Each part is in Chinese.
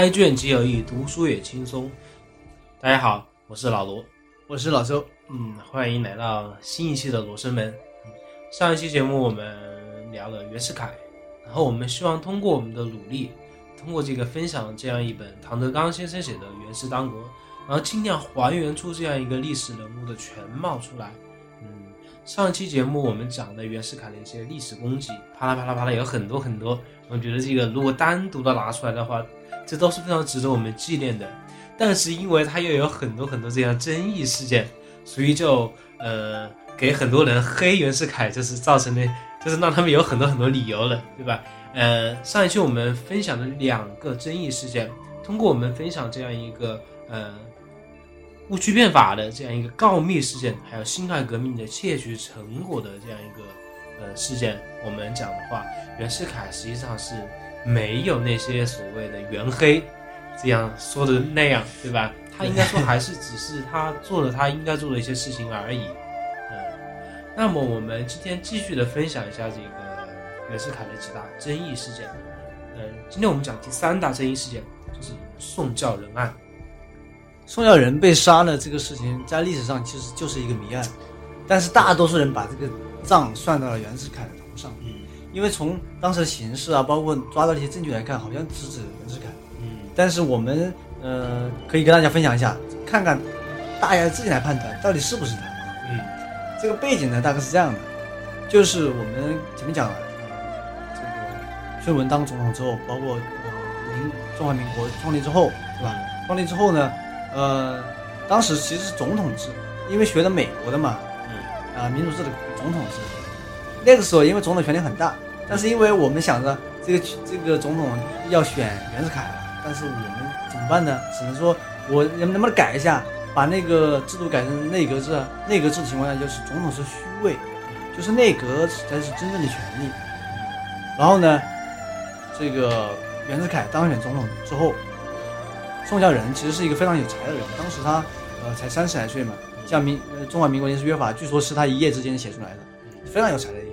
开卷即有益，读书也轻松。大家好，我是老罗，我是老周。嗯，欢迎来到新一期的罗生门。上一期节目我们聊了袁世凯，然后我们希望通过我们的努力，通过这个分享这样一本唐德刚先生写的《袁氏当国》，然后尽量还原出这样一个历史人物的全貌出来。嗯，上一期节目我们讲的袁世凯的一些历史功绩，啪啦啪啦啪啦有很多很多。我觉得这个如果单独的拿出来的话，这都是非常值得我们纪念的，但是因为它又有很多很多这样争议事件，所以就呃给很多人黑袁世凯，就是造成的，就是让他们有很多很多理由了，对吧？呃，上一期我们分享的两个争议事件，通过我们分享这样一个呃戊戌变法的这样一个告密事件，还有辛亥革命的窃取成果的这样一个呃事件，我们讲的话，袁世凯实际上是。没有那些所谓的原黑，这样说的那样，对吧？他应该说还是只是他做了他应该做的一些事情而已。嗯，那么我们今天继续的分享一下这个袁世凯的几大争议事件。嗯，今天我们讲第三大争议事件，就是宋教仁案。宋教仁被杀了这个事情，在历史上其实就是一个谜案，但是大多数人把这个账算到了袁世凯的头上。嗯。因为从当时的形势啊，包括抓到的一些证据来看，好像直指袁世凯。嗯，但是我们呃可以跟大家分享一下，看看大家自己来判断到底是不是他。嗯，这个背景呢大概是这样的，就是我们前面讲了，这个孙文当总统之后，包括民中华民国创立之后，对吧？创立之后呢，呃，当时其实是总统制，因为学的美国的嘛，嗯，啊民主制的总统制。那个时候，因为总统权力很大，但是因为我们想着这个这个总统要选袁世凯了，但是我们怎么办呢？只能说我能不能改一下，把那个制度改成内阁制。内阁制的情况下，就是总统是虚位，就是内阁才是真正的权力。然后呢，这个袁世凯当选总统之后，宋教仁其实是一个非常有才的人，当时他呃才三十来岁嘛，像民中华民国临时约法，据说是他一夜之间写出来的，非常有才的。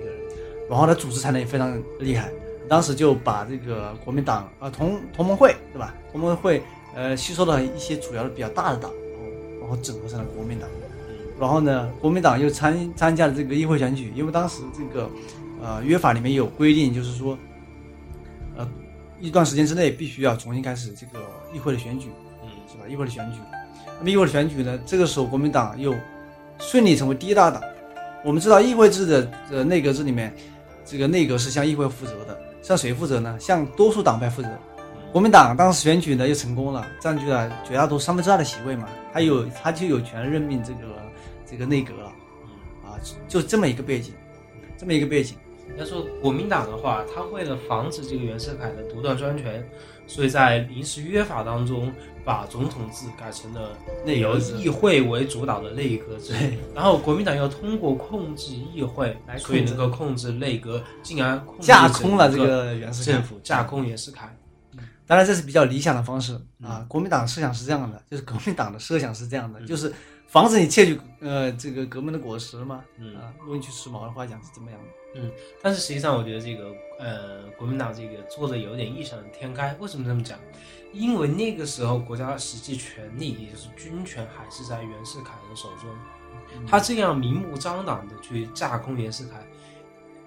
然后他组织才能也非常厉害，当时就把这个国民党啊同同盟会对吧？同盟会呃吸收了一些主要的比较大的党，然后然后整合成了国民党。然后呢，国民党又参参加了这个议会选举，因为当时这个呃约法里面有规定，就是说呃一段时间之内必须要重新开始这个议会的选举，嗯，是吧？议会的选举，那么议会的选举呢，这个时候国民党又顺利成为第一大党。我们知道议会制的呃内阁制里面。这个内阁是向议会负责的，向谁负责呢？向多数党派负责。国民党当时选举呢又成功了，占据了绝大多数三分之二的席位嘛，他有他就有权任命这个这个内阁了。啊，就这么一个背景，这么一个背景。要说国民党的话，他为了防止这个袁世凯的独断专权，所以在临时约法当中。把总统制改成了内由议会为主导的内阁制，然后国民党又通过控制议会，所以能够控制内阁，进而架空了这个袁世凯政府，架空袁世凯。当然这是比较理想的方式啊。国民党设想是这样的，就是国民党的设想是这样的，就是防止你窃取呃这个革命的果实嘛。啊，用句时髦的话讲是怎么样的。嗯，但是实际上我觉得这个呃国民党这个做的有点异想天开。为什么这么讲？因为那个时候国家的实际权力，也就是军权，还是在袁世凯的手中。他这样明目张胆的去架空袁世凯，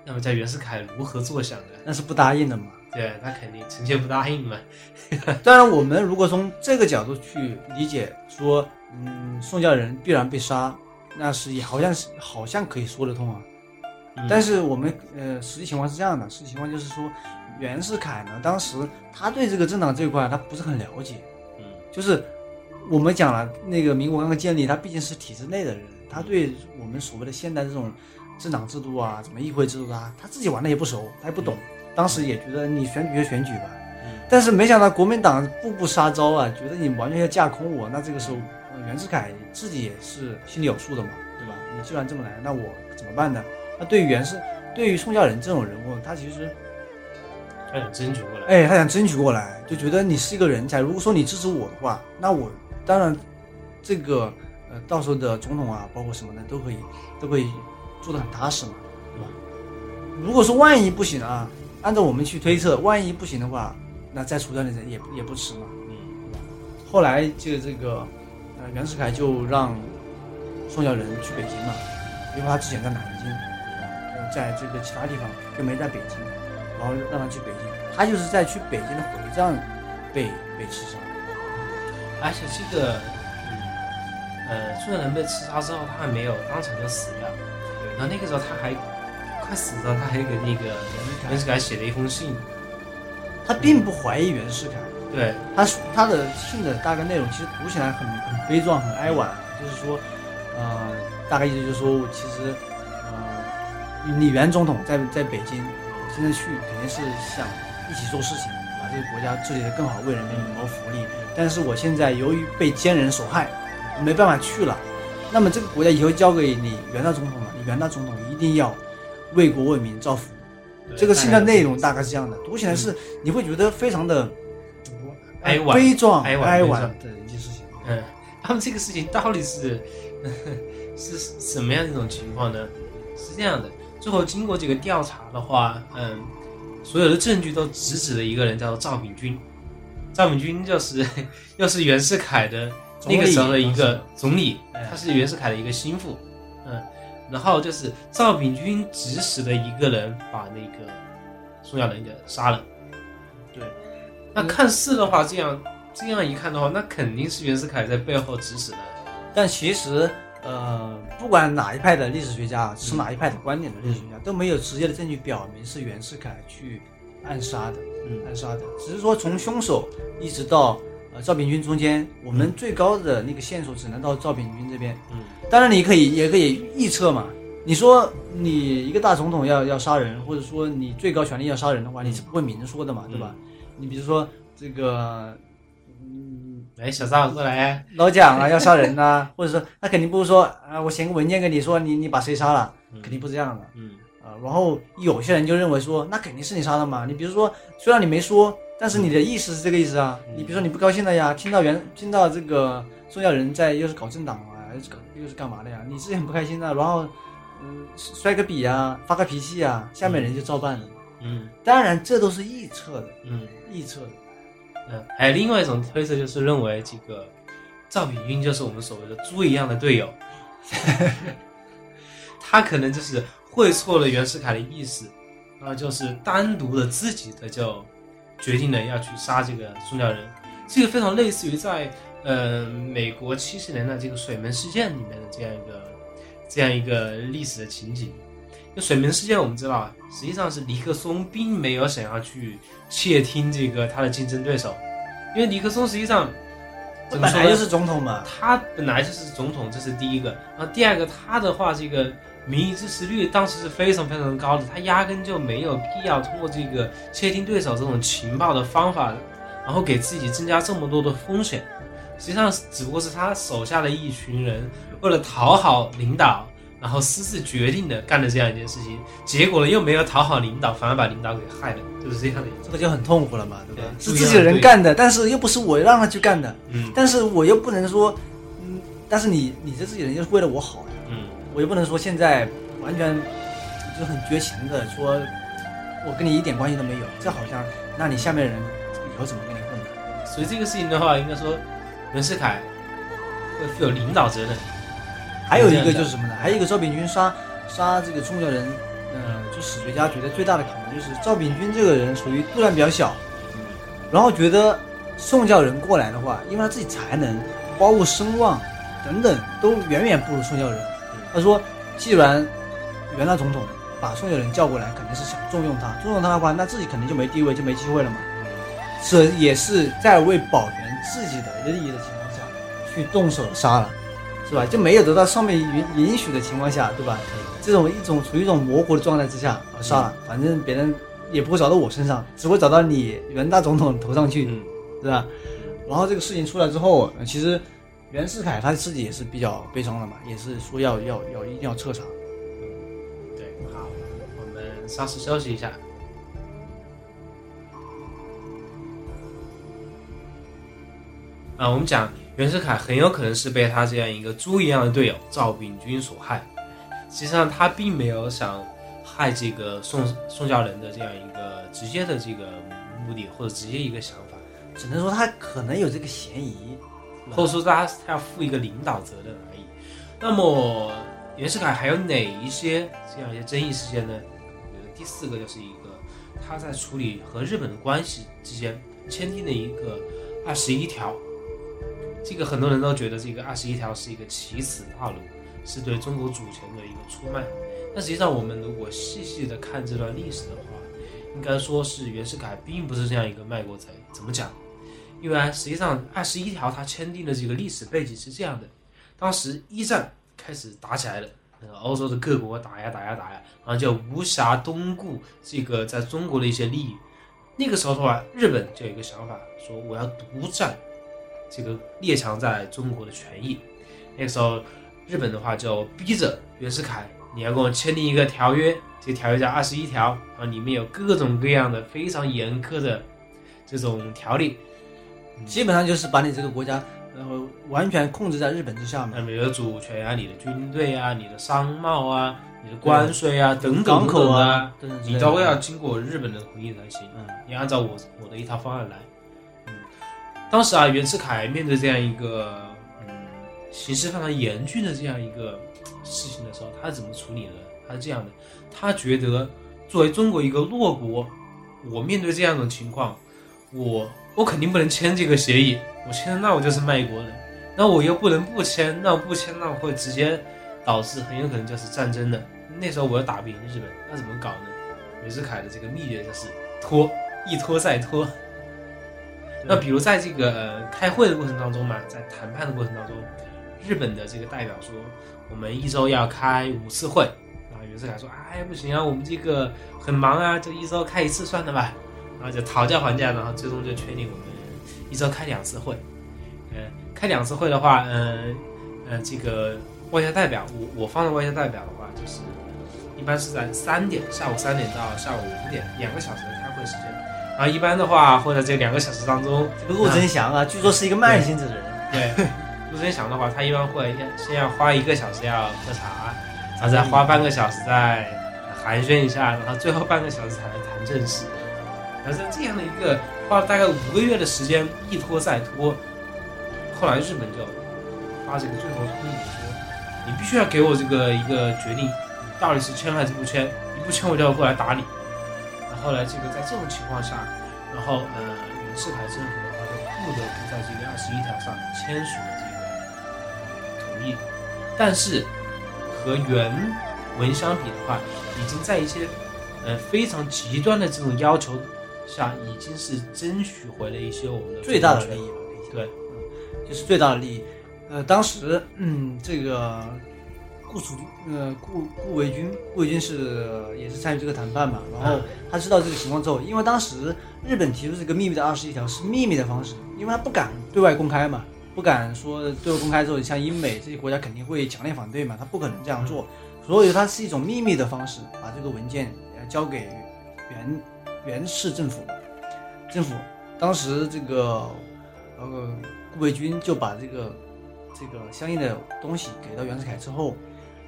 那么在袁世凯如何作想呢？那是不答应的嘛？对，他肯定臣妾不答应嘛。当然，我们如果从这个角度去理解，说，嗯，宋教仁必然被杀，那是也好像是好像可以说得通啊。但是我们呃，实际情况是这样的，实际情况就是说。袁世凯呢？当时他对这个政党这一块他不是很了解，嗯，就是我们讲了那个民国刚刚建立，他毕竟是体制内的人，他对我们所谓的现代这种政党制度啊，什么议会制度啊，他自己玩的也不熟，他也不懂。当时也觉得你选举就选举吧，嗯，但是没想到国民党步步杀招啊，觉得你完全要架空我。那这个时候，袁世凯自己也是心里有数的嘛，对吧？你既然这么来，那我怎么办呢？那对于袁世，对于宋教仁这种人物，他其实。他想争取过来，哎，他想争取过来，就觉得你是一个人才。如果说你支持我的话，那我当然这个呃，到时候的总统啊，包括什么的都可以，都可以做得很踏实嘛，对吧？如果说万一不行啊，按照我们去推测，万一不行的话，那再除掉的人也也不迟嘛，对后来这个这个呃袁世凯就让宋教仁去北京嘛，因为他之前在南京，呃在这个其他地方就没在北京，然后让他去北京，他就是在去北京的火车站被被刺杀。而且这个，嗯，呃，宋孝仁被刺杀之后，他还没有当场就死掉，然后那个时候他还快死的时候，他还给那个袁世凯写了一封信，他并不怀疑袁世凯，对，他他的信的大概内容其实读起来很很悲壮、很哀婉，就是说，呃，大概意思就是说，我其实，呃，你袁总统在在北京，现在去肯定是想一起做事情，把这个国家治理得更好，为人民谋福利。但是我现在由于被奸人所害，没办法去了。那么这个国家以后交给你袁大总统了，你袁大总统一定要为国为民造福。这个信的内容大概是这样的，读起来是你会觉得非常的哀婉悲壮、哀婉哀婉的一件事情。嗯，他们这个事情到底是 是什么样的一种情况呢？是这样的，最后经过这个调查的话，嗯，所有的证据都直指了一个人，叫做赵秉钧。赵秉钧就是 又是袁世凯的那个时候的一个总理，哎他是袁世凯的一个心腹，嗯，然后就是赵秉钧指使的一个人把那个宋孝仁给杀了。对，那看似的话，这样这样一看的话，那肯定是袁世凯在背后指使的。但其实，呃，不管哪一派的历史学家，持哪一派的观点的历史学家，都没有直接的证据表明是袁世凯去暗杀的，嗯暗杀的。只是说从凶手一直到呃赵秉钧中间，我们最高的那个线索只能到赵秉钧这边。嗯当然，你可以也可以预测嘛。你说你一个大总统要要杀人，或者说你最高权力要杀人的话，你是不会明说的嘛，对吧？你比如说这个，嗯，来，小张过来。老蒋啊要杀人呐、或者说那肯定不是说啊，我写个文件给你说你你把谁杀了，嗯肯定不是这样的嗯啊。然后有些人就认为说，那肯定是你杀的嘛。你比如说，虽然你没说，但是你的意思是这个意思啊。嗯你比如说你不高兴了呀，听到原听到这个重要人在又是搞政党啊，又是搞又是干嘛的呀，你自己很不开心的，然后嗯摔个笔啊，发个脾气啊，下面人就照办了。嗯当然这都是臆测的，嗯臆测的。嗯，还有另外一种推测，就是认为这个赵秉钧就是我们所谓的猪一样的队友，他可能就是会错了袁世凯的意思，然后就是单独的自己的就决定了要去杀这个宋教仁，这个非常类似于在呃美国七十年代这个水门事件里面的这样一个这样一个历史的情景。就水门事件，我们知道啊，实际上是尼克松并没有想要去窃听这个他的竞争对手，因为尼克松实际上怎么说呢本来就是总统嘛，他本来就是总统，这是第一个。然后第二个，他的话，这个民意支持率当时是非常非常高的，他压根就没有必要通过这个窃听对手这种情报的方法，然后给自己增加这么多的风险。实际上，只不过是他手下的一群人为了讨好领导，然后私自决定的干了这样一件事情，结果呢又没有讨好领导，反而把领导给害了，就是这样的。这个就很痛苦了嘛，对吧？对是自己的人干的，但是又不是我让他去干的，嗯但是我又不能说，嗯，但是你你这自己人又是为了我好呀，嗯我又不能说现在完全就很绝情的说，我跟你一点关系都没有，这好像那你下面人以后怎么跟你混的？所以这个事情的话，应该说袁世凯会负有领导责任。还有一个就是什么呢？还有一个赵秉钧杀杀这个宋教仁，呃，就史学家觉得最大的可能就是赵秉钧这个人属于度量比较小，然后觉得宋教仁过来的话，因为他自己才能，包括声望等等，都远远不如宋教仁。他说，既然袁大总统把宋教仁叫过来，肯定是想重用他，重用他的话，那自己肯定就没地位，就没机会了嘛。这也是在为保全自己的利益的情况下，去动手杀了，是吧？就没有得到上面允允许的情况下，对吧？这种一种处于一种模糊的状态之下啊算了，反正别人也不会找到我身上，只会找到你袁大总统头上去。嗯是吧？然后这个事情出来之后，呃其实袁世凯他自己也是比较悲伤的嘛，也是说要要要一定要彻查。对，好，我们稍事休息一下。啊，我们讲袁世凯很有可能是被他这样一个猪一样的队友赵秉钧所害。实际上，他并没有想害这个宋宋教仁的这样一个直接的这个目的或者直接一个想法，只能说他可能有这个嫌疑，或者说他他要负一个领导责任而已。那么袁世凯还有哪一些这样一些争议事件呢？我觉得第四个就是一个他在处理和日本的关系之间签订的一个二十一条。这个很多人都觉得这个二十一条是一个奇耻大辱，是对中国主权的一个出卖。但实际上，我们如果细细的看这段历史的话，应该说是袁世凯并不是这样一个卖国贼。怎么讲？因为实际上二十一条他签订的这个历史背景是这样的：当时一战开始打起来了，那个，欧洲的各国打呀打呀打呀，然后就无暇东顾这个在中国的一些利益。那个时候的话，日本就有一个想法，说我要独占。这个列强在中国的权益，那个时候，日本的话就逼着袁世凯，你要跟我签订一个条约，这条约叫二十一条，啊，里面有各种各样的非常严苛的这种条例，基本上就是把你这个国家，然后完全控制在日本之下嘛。那你的主权啊，你的军队啊，你的商贸啊，你的关税啊，等等港口啊，你都要经过日本的同意才行。嗯，你按照我我的一套方案来。当时啊，袁世凯面对这样一个嗯形势非常严峻的这样一个事情的时候，他是怎么处理的？他是这样的，他觉得作为中国一个弱国，我面对这样的情况，我我肯定不能签这个协议，我签了那我就是卖国人，那我又不能不签，那不签那会直接导致很有可能就是战争的。那时候我要打不赢日本，那怎么搞呢？袁世凯的这个秘诀就是拖，一拖再拖。那比如在这个开会的过程当中嘛，在谈判的过程当中，日本的这个代表说，我们一周要开五次会，然后袁世凯说，哎不行啊，我们这个很忙啊，就一周开一次算了吧，然后就讨价还价，然后最终就确定我们一周开两次会，嗯，开两次会的话，嗯呃，这个外交代表，我我方的外交代表的话，就是一般是在三点，下午三点到下午五点，两个小时的。然后一般的话，会在这两个小时当中，这个陆贞祥啊，据说是一个慢性子的人。对，陆贞祥的话，他一般会先要花一个小时要喝茶，然后再花半个小时再寒暄一下，然后最后半个小时才能谈正事。然后在这样的一个花了大概五个月的时间，一拖再拖，后来日本就发这个最后通牒说，你必须要给我这个一个决定，到底是签还是不签？你不签，我就要过来打你。后来，这个在这种情况下，然后呃，袁世凯政府的话就不得不在这个二十一条上签署了这个同意。但是和原文相比的话，已经在一些呃非常极端的这种要求下，已经是争取回了一些我们的最大的利益吧。对，嗯，就是最大的利益。呃，当时嗯，这个。顾楚呃，顾顾维钧，顾维钧是也是参与这个谈判嘛。然后他知道这个情况之后，因为当时日本提出这个秘密的二十一条是秘密的方式，因为他不敢对外公开嘛，不敢说对外公开之后，像英美这些国家肯定会强烈反对嘛，他不可能这样做，所以他是一种秘密的方式，把这个文件交给原原市政府。政府当时这个呃顾维钧就把这个这个相应的东西给到袁世凯之后。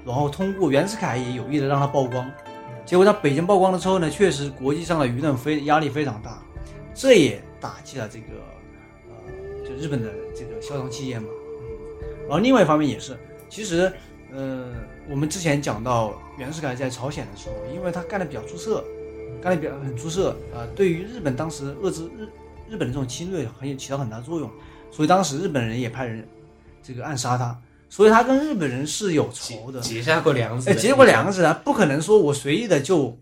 然后通过袁世凯也有意的让他曝光，结果在北京曝光了之后呢，确实国际上的舆论非压力非常大，这也打击了这个呃就日本的这个消长气焰嘛。然后另外一方面也是，其实呃我们之前讲到袁世凯在朝鲜的时候，因为他干的比较出色，干的比较很出色啊，对于日本当时遏制日日本的这种侵略很有起到很大作用，所以当时日本人也派人这个暗杀他。所以他跟日本人是有仇的，结下过梁子。哎，结过梁子啊，不可能说我随意的就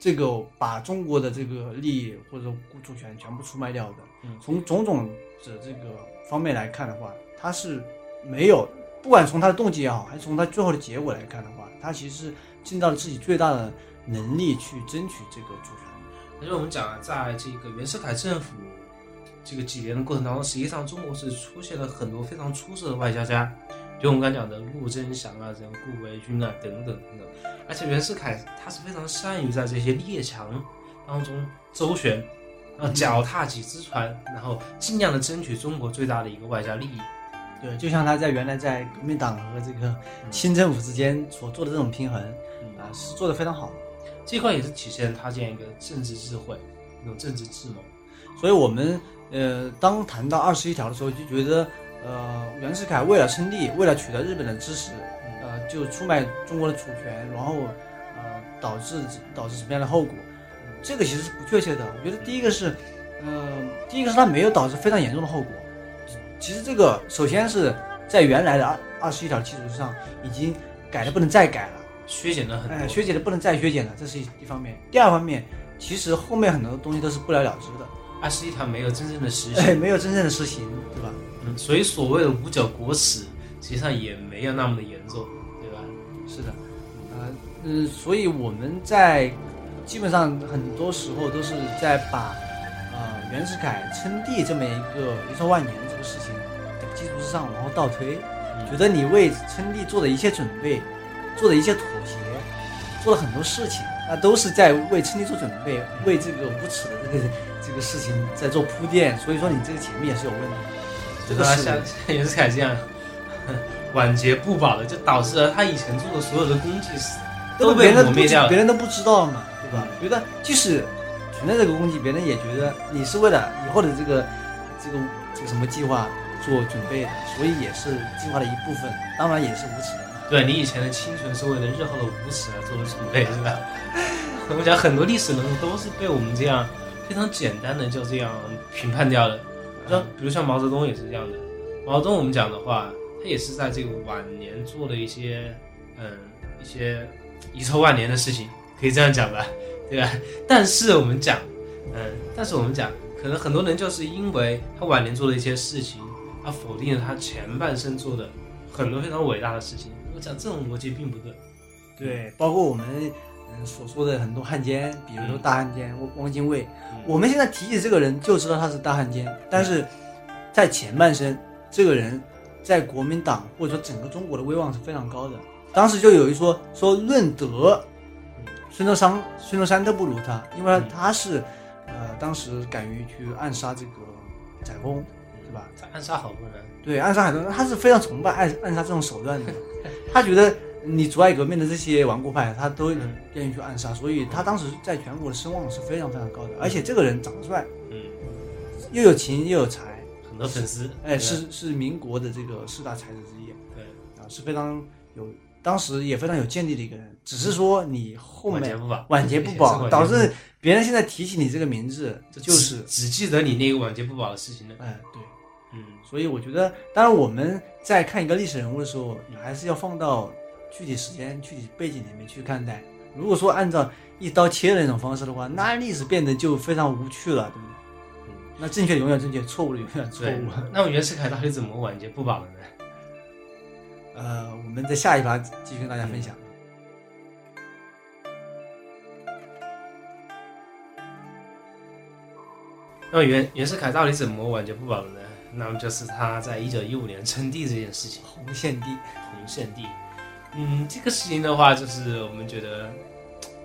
这个把中国的这个利益或者主权全部出卖掉的。从种种的这个方面来看的话，他是没有，不管从他的动机也好，还是从他最后的结果来看的话，他其实尽到了自己最大的能力去争取这个主权。而且我们讲啊，在这个袁世凯政府这个几年的过程当中，实际上中国是出现了很多非常出色的外交家。就我们刚讲的陆贞祥啊，这样顾维钧啊，等等等等，而且袁世凯他是非常善于在这些列强当中周旋，啊，脚踏几只船，然后尽量的争取中国最大的一个外交利益。对，就像他在原来在革命党和这个清政府之间所做的这种平衡，啊，是做的非常好。这块也是体现他这样一个政治智慧，一种政治智谋。所以我们呃，当谈到二十一条的时候，就觉得呃，袁世凯为了称帝，为了取得日本的支持，呃，就出卖中国的主权，然后呃，导致导致什么样的后果？这个其实是不确切的。我觉得第一个是，呃，第一个是他没有导致非常严重的后果。其实这个首先是在原来的二二十一条基础之上已经改的不能再改了，削减了很多。哎，削减的不能再削减了，这是一一方面。第二方面，其实后面很多东西都是不了了之的，二十一条没有真正的实哎，行，没有真正的实行，对吧？嗯，所以所谓的五角国耻，实际上也没有那么的严重，对吧？是的，呃，嗯，所以我们在基本上很多时候都是在把呃袁世凯称帝这么一个遗臭万年这个事情这个基础之上往后倒推，嗯觉得你为称帝做的一切准备，做的一切妥协，做了很多事情，那都是在为称帝做准备，为这个无耻的这个这个事情在做铺垫。所以说你这个前面也是有问题的。这个是像像袁世凯这样晚节不保的，就导致了他以前做的所有的功绩是都被别人不知磨灭掉了别人都不知道嘛，对吧？觉得即使存在这个功绩，别人也觉得你是为了以后的这个这个这个什么计划做准备的，所以也是计划的一部分，当然也是无耻的。对你以前的清纯是为了日后的无耻而做的准备，是吧？我讲很多历史人物都是被我们这样非常简单的就这样评判掉的。像比如像毛泽东也是这样的。毛泽东我们讲的话，他也是在这个晚年做了一些嗯一些遗臭万年的事情，可以这样讲吧，对吧？但是我们讲，嗯，但是我们讲，可能很多人就是因为他晚年做的一些事情，他否定了他前半生做的很多非常伟大的事情。我讲这种逻辑并不对。对，包括我们所说的很多汉奸，比如说大汉奸汪汪精卫，嗯我们现在提起这个人就知道他是大汉奸，但是在前半生，这个人在国民党或者说整个中国的威望是非常高的。当时就有一说说论德，孙中山孙中山都不如他，因为嗯他是呃当时敢于去暗杀这个载沣，是吧？他暗杀好多人，对，暗杀很多人，他是非常崇拜暗暗杀这种手段的。他觉得你阻碍革命的这些顽固派，他都嗯愿意去暗杀，所以他当时在全国的声望是非常非常高的。而且这个人长得帅，嗯，又有情又有才，很多粉丝，哎，是是民国的这个四大才子之一对，啊，是非常有，当时也非常有见地的一个人。只是说你后面晚节不保，导致别人现在提起你这个名字，保就是只只记得你那个晚节不保的事情了。哎对。嗯，所以我觉得，当然我们在看一个历史人物的时候，你还是要放到具体时间、具体背景里面去看待。如果说按照一刀切的那种方式的话，那历史变得就非常无趣了，对不对？嗯那正确的永远正确，错误的永远错对误。。那么袁世凯到底怎么晚节不保的呢？呃，我们在下一趴继续跟大家分享。那么袁袁世凯到底怎么晚节不保的呢？那么就是他在一九一五年称帝这件事情。红献帝，红献帝。嗯，这个事情的话，就是我们觉得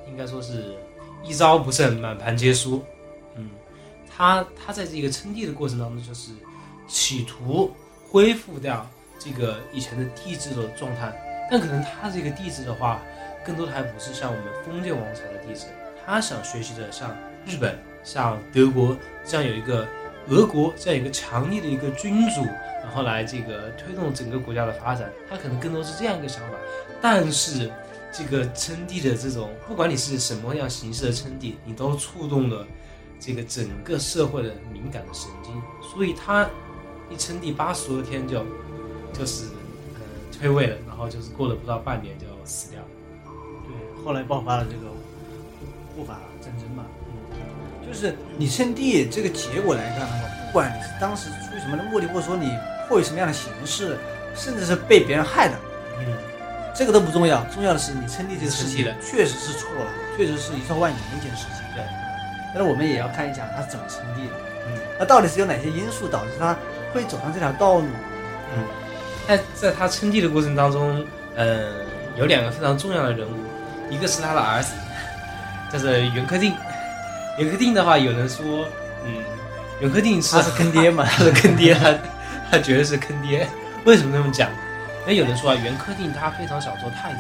应该说是一招不慎，满盘皆输。嗯，他他在这个称帝的过程当中，就是企图恢复掉这个以前的帝制的状态，但可能他这个帝制的话，更多的还不是像我们封建王朝的帝制，他想学习的像日本、像德国这样有一个俄国这样一个强力的一个君主，然后来这个推动整个国家的发展，他可能更多是这样一个想法。但是这个称帝的这种，不管你是什么样形式的称帝，你都触动了这个整个社会的敏感的神经，所以他一称帝八十多天就就是呃退位了，然后就是过了不到半年就死掉了。对，后来爆发了这个护法战争嘛。嗯，就是你称帝这个结果来看的话，不管你是当时出于什么样的目的，或者说你迫于什么样的形式，甚至是被别人害的，嗯，这个都不重要，重要的是你称帝这个事情确实是错了，确实是遗臭万年的一件事情。对，但是我们也要看一下他是怎么称帝的，嗯那到底是有哪些因素导致他会走上这条道路？嗯，在在他称帝的过程当中，呃，有两个非常重要的人物，一个是他的儿子，就是袁克定。袁克定的话，有人说，嗯，袁克定是他是坑爹嘛？他是坑爹，他他绝对是坑爹。为什么这么讲？那有人说啊，袁克定他非常想做太子，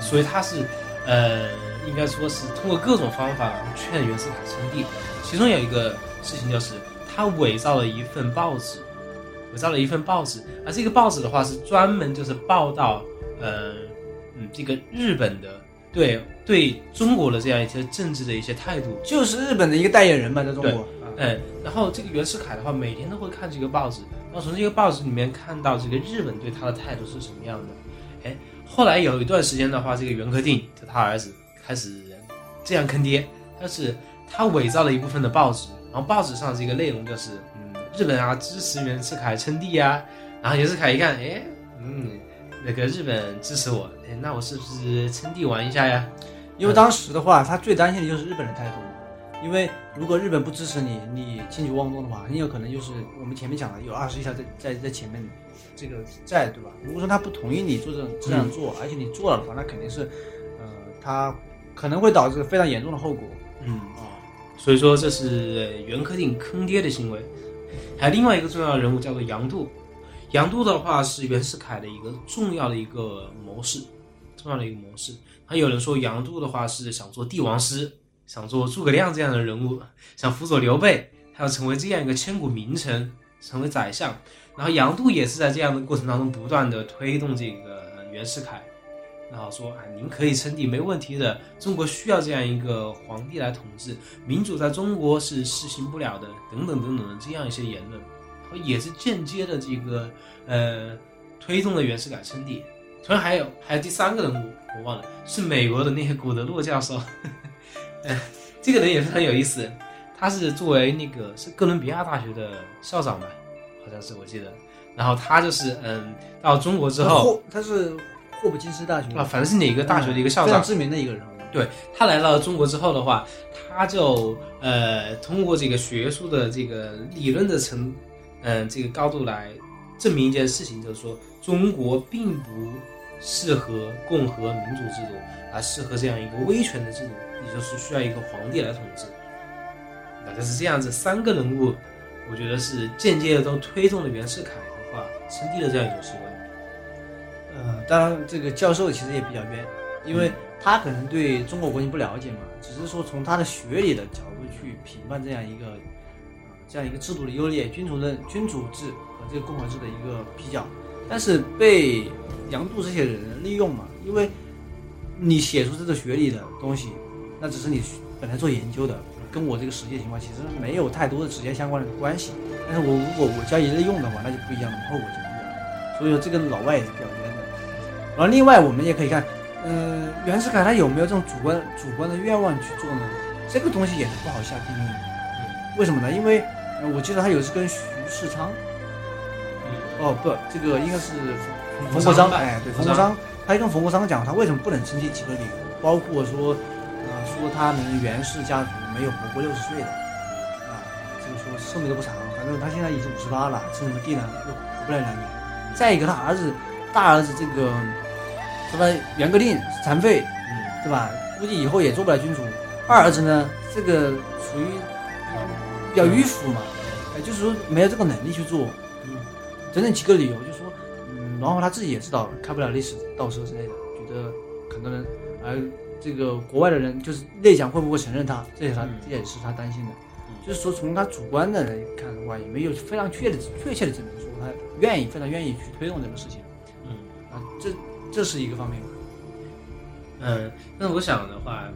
所以他是呃应该说是通过各种方法劝袁世凯称帝。其中有一个事情就是他伪造了一份报纸，伪造了一份报纸，而这个报纸的话是专门就是报道，呃，嗯，这个日本的对对中国的这样一些政治的一些态度，就是日本的一个代言人嘛，在中国。啊嗯，然后这个袁世凯的话，每天都会看这个报纸，然后从这个报纸里面看到这个日本对他的态度是什么样的。哎，后来有一段时间的话，这个袁克定就他儿子开始这样坑爹，但是他伪造了一部分的报纸，然后报纸上这个内容就是，嗯，日本啊支持袁世凯称帝啊，然后袁世凯一看，哎，嗯，那个日本支持我，哎，那我是不是称帝玩一下呀？因为当时的话，他最担心的就是日本的态度，因为如果日本不支持你，你轻举妄动的话，很有可能就是我们前面讲的有二十一条在在在前面这个在，对吧？如果说他不同意你做这种这样做，而且你做了的话，那肯定是，呃，他可能会导致非常严重的后果。嗯啊，所以说这是袁克定坑爹的行为。还有另外一个重要人物叫做杨度，杨度的话是袁世凯的一个重要的一个谋士，重要的一个谋士。还有人说杨度的话是想做帝王师，想做诸葛亮这样的人物，想辅佐刘备，他要成为这样一个千古名臣，成为宰相。然后杨度也是在这样的过程当中不断的推动这个袁世凯，然后说啊，您可以称帝没问题的，中国需要这样一个皇帝来统治，民主在中国是实行不了的，等等等等的这样一些言论，也是间接的这个呃推动了袁世凯称帝。同样还有还有第三个人物我忘了，是美国的那个古德洛教授，呃，这个人也是很有意思，他是作为那个是哥伦比亚大学的校长吧。好像是我记得，然后他就是嗯，到中国之后，他是霍普金斯大学啊，反正是哪个大学的一个校长，非常知名的一个人物。对他来到中国之后的话，他就呃通过这个学术的这个理论的层，嗯这个高度来证明一件事情，就是说中国并不适合共和民主制度，而适合这样一个威权的制度，也就是需要一个皇帝来统治。那就是这样子，三个人物。我觉得是间接的都推动了袁世凯的话称帝的这样一种习惯。呃，当然这个教授其实也比较冤，因为他可能对中国国情不了解嘛，只是说从他的学理的角度去评判这样一个啊这样一个制度的优劣，君主的君主制和这个共和制的一个比较，但是被杨度这些人利用嘛，因为你写出这个学理的东西，那只是你本来做研究的。跟我这个实际情况其实没有太多的直接相关的关系，但是我如果我加以利用的话，那就不一样了，后果就不一样。所以说这个老外也是比较冤的。然后另外我们也可以看，嗯，袁世凯他有没有这种主观主观的愿望去做呢？这个东西也是不好下定义。为什么呢？因为我记得他有一次跟徐世昌，哦不，这个应该是冯国璋，哎对，冯国璋，他跟冯国璋讲他为什么不能称帝几个理由，包括说。说他们袁氏家族没有活过六十岁的，啊，这个说寿命都不长，反正他现在已经五十八了，称什么帝呢又活不了两年。再一个，他儿子大儿子这个什么袁克定残废，嗯，对吧？估计以后也做不了君主。二儿子呢，这个属于比较迂腐嘛，哎，就是说没有这个能力去做，嗯，整整几个理由，就是说，嗯，然后他自己也知道开不了历史倒车之类的，觉得很多人而。这个国外的人就是内讲会不会承认他，这也是他这也是他担心的。就是说从他主观的来看的话，也没有非常确的确切的证明说他愿意非常愿意去推动这个事情。嗯啊，这这是一个方面。嗯，那我想的话，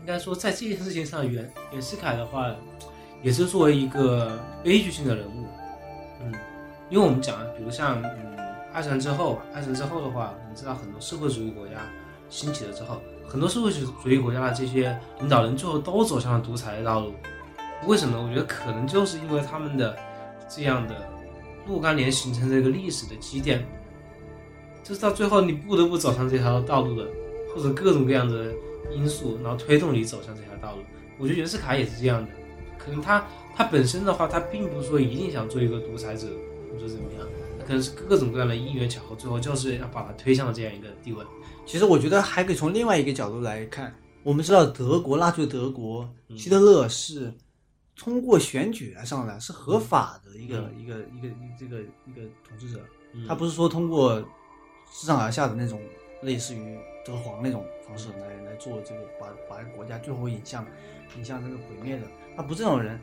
应该说在这件事情上，袁袁世凯的话，也是作为一个悲剧性的人物。嗯，因为我们讲，比如像嗯二战之后，二战之后的话，我们知道很多社会主义国家兴起了之后。很多社会主义国家的这些领导人最后都走向了独裁的道路，为什么？我觉得可能就是因为他们的这样的若干年形成这个历史的积淀，就是到最后你不得不走上这条道路的，或者各种各样的因素，然后推动你走向这条道路。我觉得袁世凯也是这样的，可能他他本身的话，他并不是说一定想做一个独裁者或者怎么样，可能是各种各样的因缘巧合，最后就是要把他推向了这样一个地位。其实我觉得还可以从另外一个角度来看。我们知道德国纳粹德国希特勒是通过选举来上来，是合法的一个一个一个这个一个统治者。他不是说通过自上而下的那种类似于德皇那种方式来来做这个把把国家最后引向引向这个毁灭的，他不是这种人，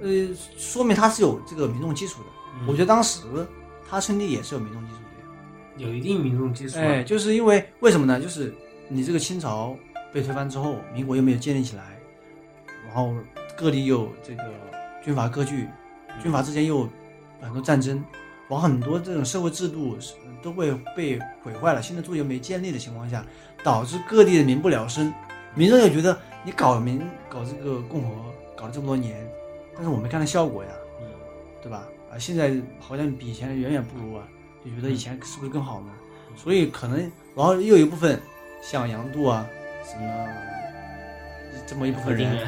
呃，说明他是有这个民众基础的。嗯我觉得当时他称帝也是有民众基础的。有一定民众基础啊。哎，就是因为为什么呢？就是你这个清朝被推翻之后，民国又没有建立起来，然后各地又这个军阀割据，军阀之间又很多战争，然后很多这种社会制度都会被毁坏了，新的制度又没建立的情况下，导致各地的民不聊生，民众又觉得你搞民搞这个共和搞了这么多年，但是我没看到效果呀，嗯对吧？啊，现在好像比以前远远不如啊，就觉得以前是不是更好呢？所以可能，然后又有一部分像杨度啊，什么这么一部分人，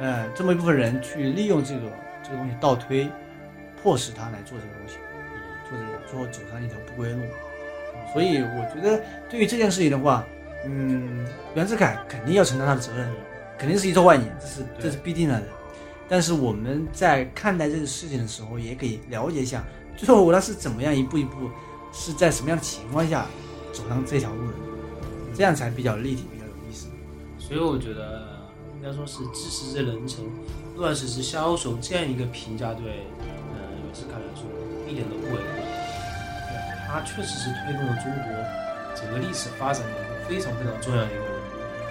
哎，这么一部分人去利用这个这个东西倒推，迫使他来做这个东西，做这个最后走上一条不归路。所以我觉得对于这件事情的话，嗯，袁世凯肯定要承担他的责任，肯定是一错万年，这是这是必定的。但是我们在看待这个事情的时候，也可以了解一下，最后他是怎么样一步一步，是在什么样的情况下走上这条路的，这样才比较立体，比较有意思。所以我觉得应该说是知识之人臣，乱世之枭雄这样一个评价对呃袁世凯来说一点都不为过。对他确实是推动了中国整个历史发展的一个非常非常重要的一个人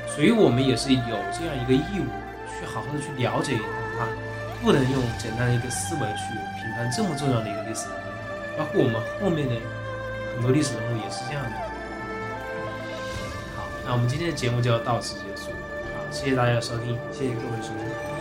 物，所以我们也是有这样一个义务去好好的去了解他，不能用简单的一个思维去评判这么重要的一个历史人物，包括我们后面的很多历史人物也是这样的。好，那我们今天的节目就要到此结束。好，谢谢大家的收听。谢谢各位收听。